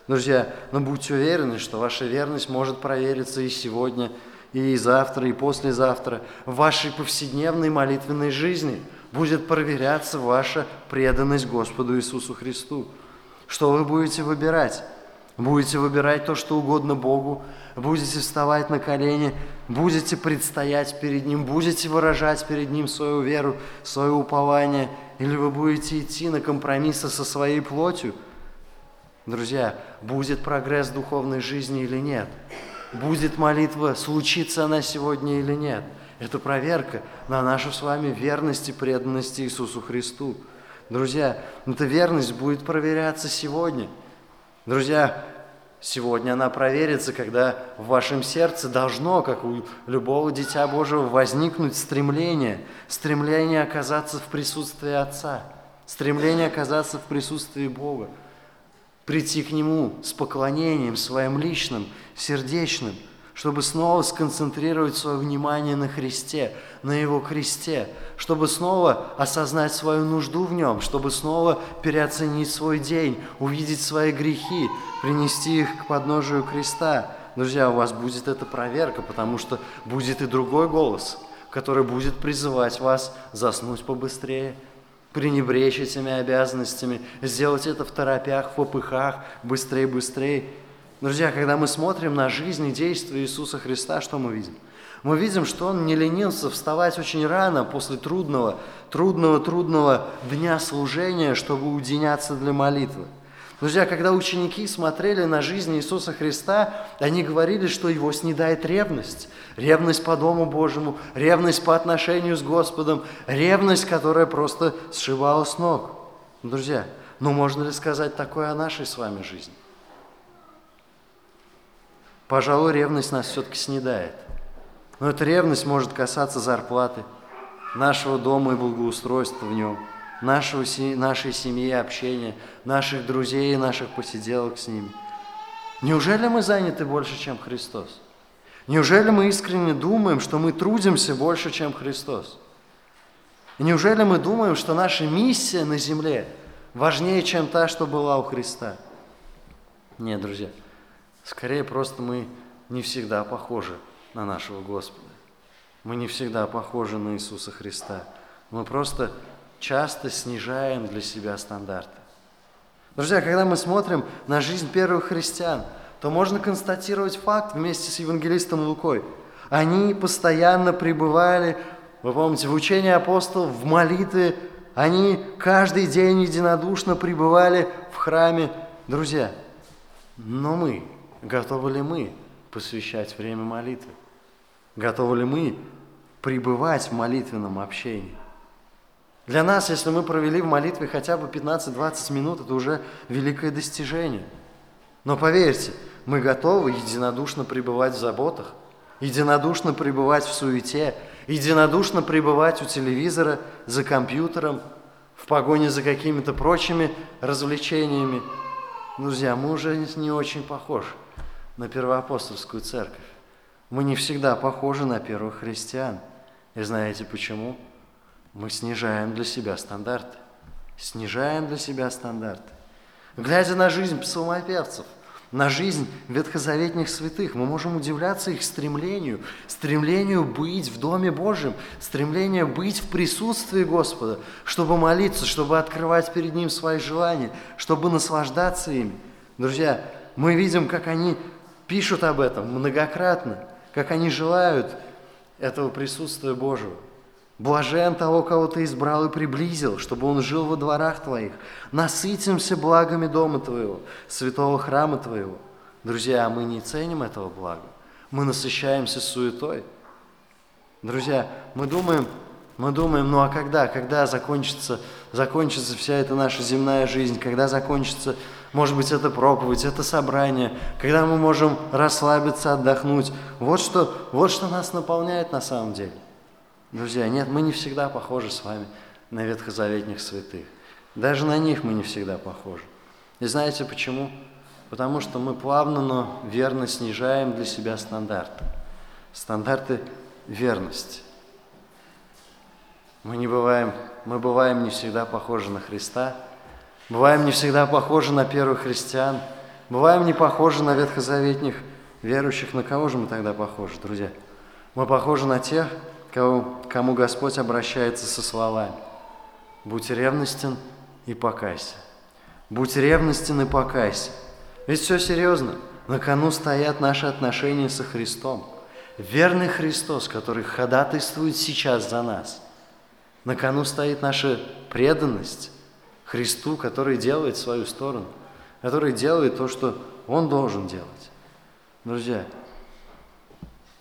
Друзья, но будьте уверены, что ваша верность может провериться и сегодня, и завтра, и послезавтра в вашей повседневной молитвенной жизни будет проверяться ваша преданность Господу Иисусу Христу. Что вы будете выбирать? Будете выбирать то, что угодно Богу, будете вставать на колени, будете предстоять перед Ним, будете выражать перед Ним свою веру, свое упование, или вы будете идти на компромиссы со своей плотью. Друзья, будет прогресс духовной жизни или нет – будет молитва, случится она сегодня или нет. Это проверка на нашу с вами верность и преданность Иисусу Христу. Друзья, эта верность будет проверяться сегодня. Друзья, сегодня она проверится, когда в вашем сердце должно, как у любого Дитя Божьего, возникнуть стремление, стремление оказаться в присутствии Отца, стремление оказаться в присутствии Бога прийти к Нему с поклонением своим личным, сердечным, чтобы снова сконцентрировать свое внимание на Христе, на Его кресте, чтобы снова осознать свою нужду в Нем, чтобы снова переоценить свой день, увидеть свои грехи, принести их к подножию креста. Друзья, у вас будет эта проверка, потому что будет и другой голос, который будет призывать вас заснуть побыстрее, пренебречь этими обязанностями, сделать это в торопях, в попыхах, быстрее, быстрее. Друзья, когда мы смотрим на жизнь и действия Иисуса Христа, что мы видим? Мы видим, что Он не ленился вставать очень рано после трудного, трудного, трудного дня служения, чтобы уединяться для молитвы. Друзья, когда ученики смотрели на жизнь Иисуса Христа, они говорили, что его снедает ревность. Ревность по Дому Божьему, ревность по отношению с Господом, ревность, которая просто сшибала с ног. Друзья, ну можно ли сказать такое о нашей с вами жизни? Пожалуй, ревность нас все-таки снедает. Но эта ревность может касаться зарплаты, нашего дома и благоустройства в нем, нашего, нашей семьи, общения, наших друзей наших посиделок с ними. Неужели мы заняты больше, чем Христос? Неужели мы искренне думаем, что мы трудимся больше, чем Христос? неужели мы думаем, что наша миссия на земле важнее, чем та, что была у Христа? Нет, друзья, скорее просто мы не всегда похожи на нашего Господа. Мы не всегда похожи на Иисуса Христа. Мы просто часто снижаем для себя стандарты. Друзья, когда мы смотрим на жизнь первых христиан, то можно констатировать факт вместе с евангелистом Лукой. Они постоянно пребывали, вы помните, в учении апостолов, в молитве, они каждый день единодушно пребывали в храме. Друзья, но мы, готовы ли мы посвящать время молитвы? Готовы ли мы пребывать в молитвенном общении? Для нас, если мы провели в молитве хотя бы 15-20 минут, это уже великое достижение. Но поверьте, мы готовы единодушно пребывать в заботах, единодушно пребывать в суете, единодушно пребывать у телевизора, за компьютером, в погоне за какими-то прочими развлечениями. Друзья, мы уже не очень похожи на первоапостольскую церковь. Мы не всегда похожи на первых христиан. И знаете почему? Мы снижаем для себя стандарты. Снижаем для себя стандарты. Глядя на жизнь псалмопевцев, на жизнь ветхозаветных святых, мы можем удивляться их стремлению, стремлению быть в Доме Божьем, стремлению быть в присутствии Господа, чтобы молиться, чтобы открывать перед Ним свои желания, чтобы наслаждаться ими. Друзья, мы видим, как они пишут об этом многократно – как они желают этого присутствия Божьего. Блажен того, кого ты избрал и приблизил, чтобы он жил во дворах твоих. Насытимся благами дома твоего, святого храма твоего. Друзья, мы не ценим этого блага. Мы насыщаемся суетой. Друзья, мы думаем, мы думаем, ну а когда, когда закончится, закончится вся эта наша земная жизнь, когда закончится может быть, это проповедь, это собрание, когда мы можем расслабиться, отдохнуть. Вот что, вот что нас наполняет на самом деле. Друзья, нет, мы не всегда похожи с вами на ветхозаветных святых. Даже на них мы не всегда похожи. И знаете почему? Потому что мы плавно, но верно снижаем для себя стандарты. Стандарты верности. Мы не бываем, мы бываем не всегда похожи на Христа – Бываем не всегда похожи на первых христиан, бываем не похожи на ветхозаветних верующих. На кого же мы тогда похожи, друзья? Мы похожи на тех, кого, кому Господь обращается со словами. Будь ревностен и покайся. Будь ревностен и покайся. Ведь все серьезно. На кону стоят наши отношения со Христом. Верный Христос, который ходатайствует сейчас за нас. На кону стоит наша преданность, Христу, который делает свою сторону, который делает то, что Он должен делать. Друзья,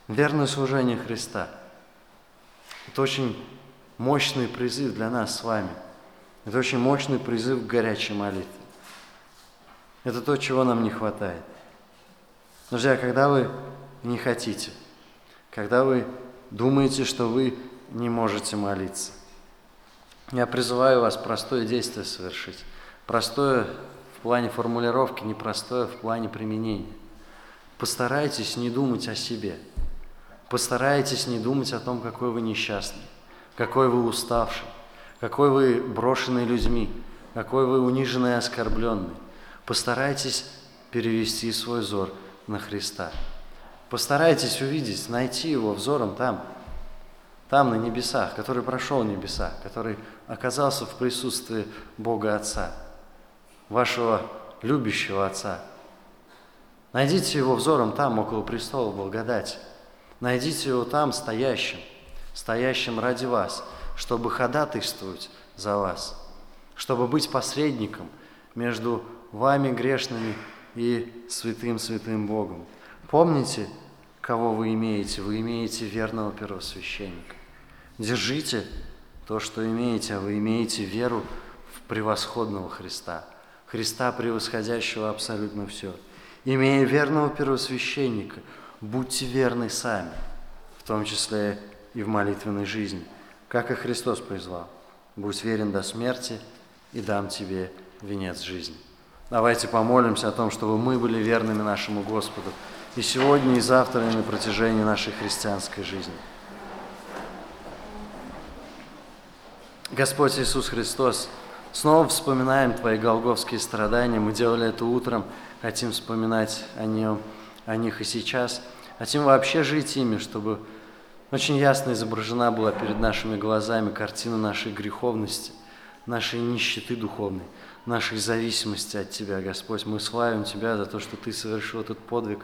верное служение Христа – это очень мощный призыв для нас с вами. Это очень мощный призыв к горячей молитве. Это то, чего нам не хватает. Друзья, когда вы не хотите, когда вы думаете, что вы не можете молиться, я призываю вас простое действие совершить. Простое в плане формулировки, непростое в плане применения. Постарайтесь не думать о себе. Постарайтесь не думать о том, какой вы несчастный, какой вы уставший, какой вы брошенный людьми, какой вы униженный и оскорбленный. Постарайтесь перевести свой взор на Христа. Постарайтесь увидеть, найти его взором там, там, на небесах, который прошел небеса, который оказался в присутствии Бога Отца, вашего любящего Отца. Найдите его взором там, около престола благодати. Найдите его там, стоящим, стоящим ради вас, чтобы ходатайствовать за вас, чтобы быть посредником между вами грешными и святым-святым Богом. Помните, кого вы имеете? Вы имеете верного первосвященника. Держите то, что имеете, а вы имеете веру в превосходного Христа, Христа, превосходящего абсолютно все. Имея верного первосвященника, будьте верны сами, в том числе и в молитвенной жизни, как и Христос призвал. Будь верен до смерти, и дам тебе венец жизни. Давайте помолимся о том, чтобы мы были верными нашему Господу и сегодня, и завтра, и на протяжении нашей христианской жизни. Господь Иисус Христос, снова вспоминаем Твои голговские страдания. Мы делали это утром, хотим вспоминать о, нем, о них и сейчас. Хотим вообще жить ими, чтобы очень ясно изображена была перед нашими глазами картина нашей греховности, нашей нищеты духовной, нашей зависимости от Тебя, Господь. Мы славим Тебя за то, что Ты совершил этот подвиг.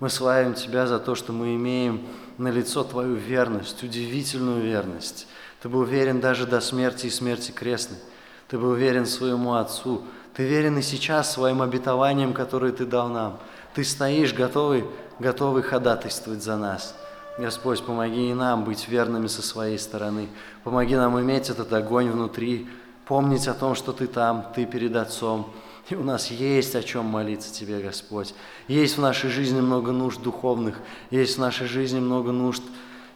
Мы славим Тебя за то, что мы имеем на лицо Твою верность, удивительную верность, ты был верен даже до смерти и смерти крестной. Ты был верен своему Отцу. Ты верен и сейчас своим обетованиям, которые Ты дал нам. Ты стоишь готовый, готовый ходатайствовать за нас. Господь, помоги и нам быть верными со своей стороны. Помоги нам иметь этот огонь внутри, помнить о том, что Ты там, Ты перед Отцом. И у нас есть о чем молиться Тебе, Господь. Есть в нашей жизни много нужд духовных, есть в нашей жизни много нужд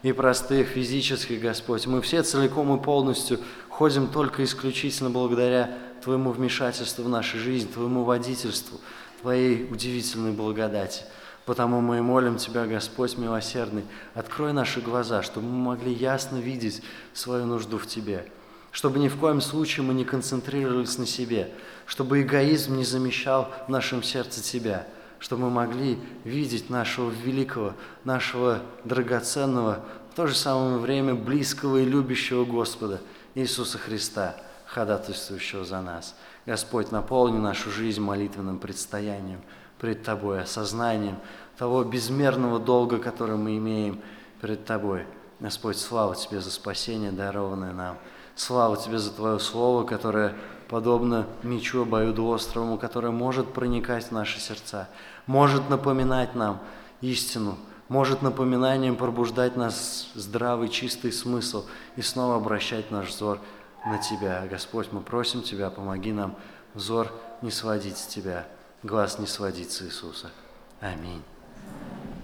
и простых, физических, Господь. Мы все целиком и полностью ходим только исключительно благодаря Твоему вмешательству в нашу жизнь, Твоему водительству, Твоей удивительной благодати. Потому мы и молим Тебя, Господь милосердный, открой наши глаза, чтобы мы могли ясно видеть свою нужду в Тебе, чтобы ни в коем случае мы не концентрировались на себе, чтобы эгоизм не замещал в нашем сердце Тебя – чтобы мы могли видеть нашего великого, нашего драгоценного, в то же самое время близкого и любящего Господа Иисуса Христа, ходатайствующего за нас. Господь, наполни нашу жизнь молитвенным предстоянием пред Тобой, осознанием того безмерного долга, который мы имеем перед Тобой. Господь, слава Тебе за спасение, дарованное нам. Слава Тебе за Твое Слово, которое подобно мечу обоюдоострому, которое может проникать в наши сердца, может напоминать нам истину, может напоминанием пробуждать нас здравый, чистый смысл и снова обращать наш взор на Тебя. Господь, мы просим Тебя, помоги нам взор не сводить с Тебя, глаз не сводить с Иисуса. Аминь.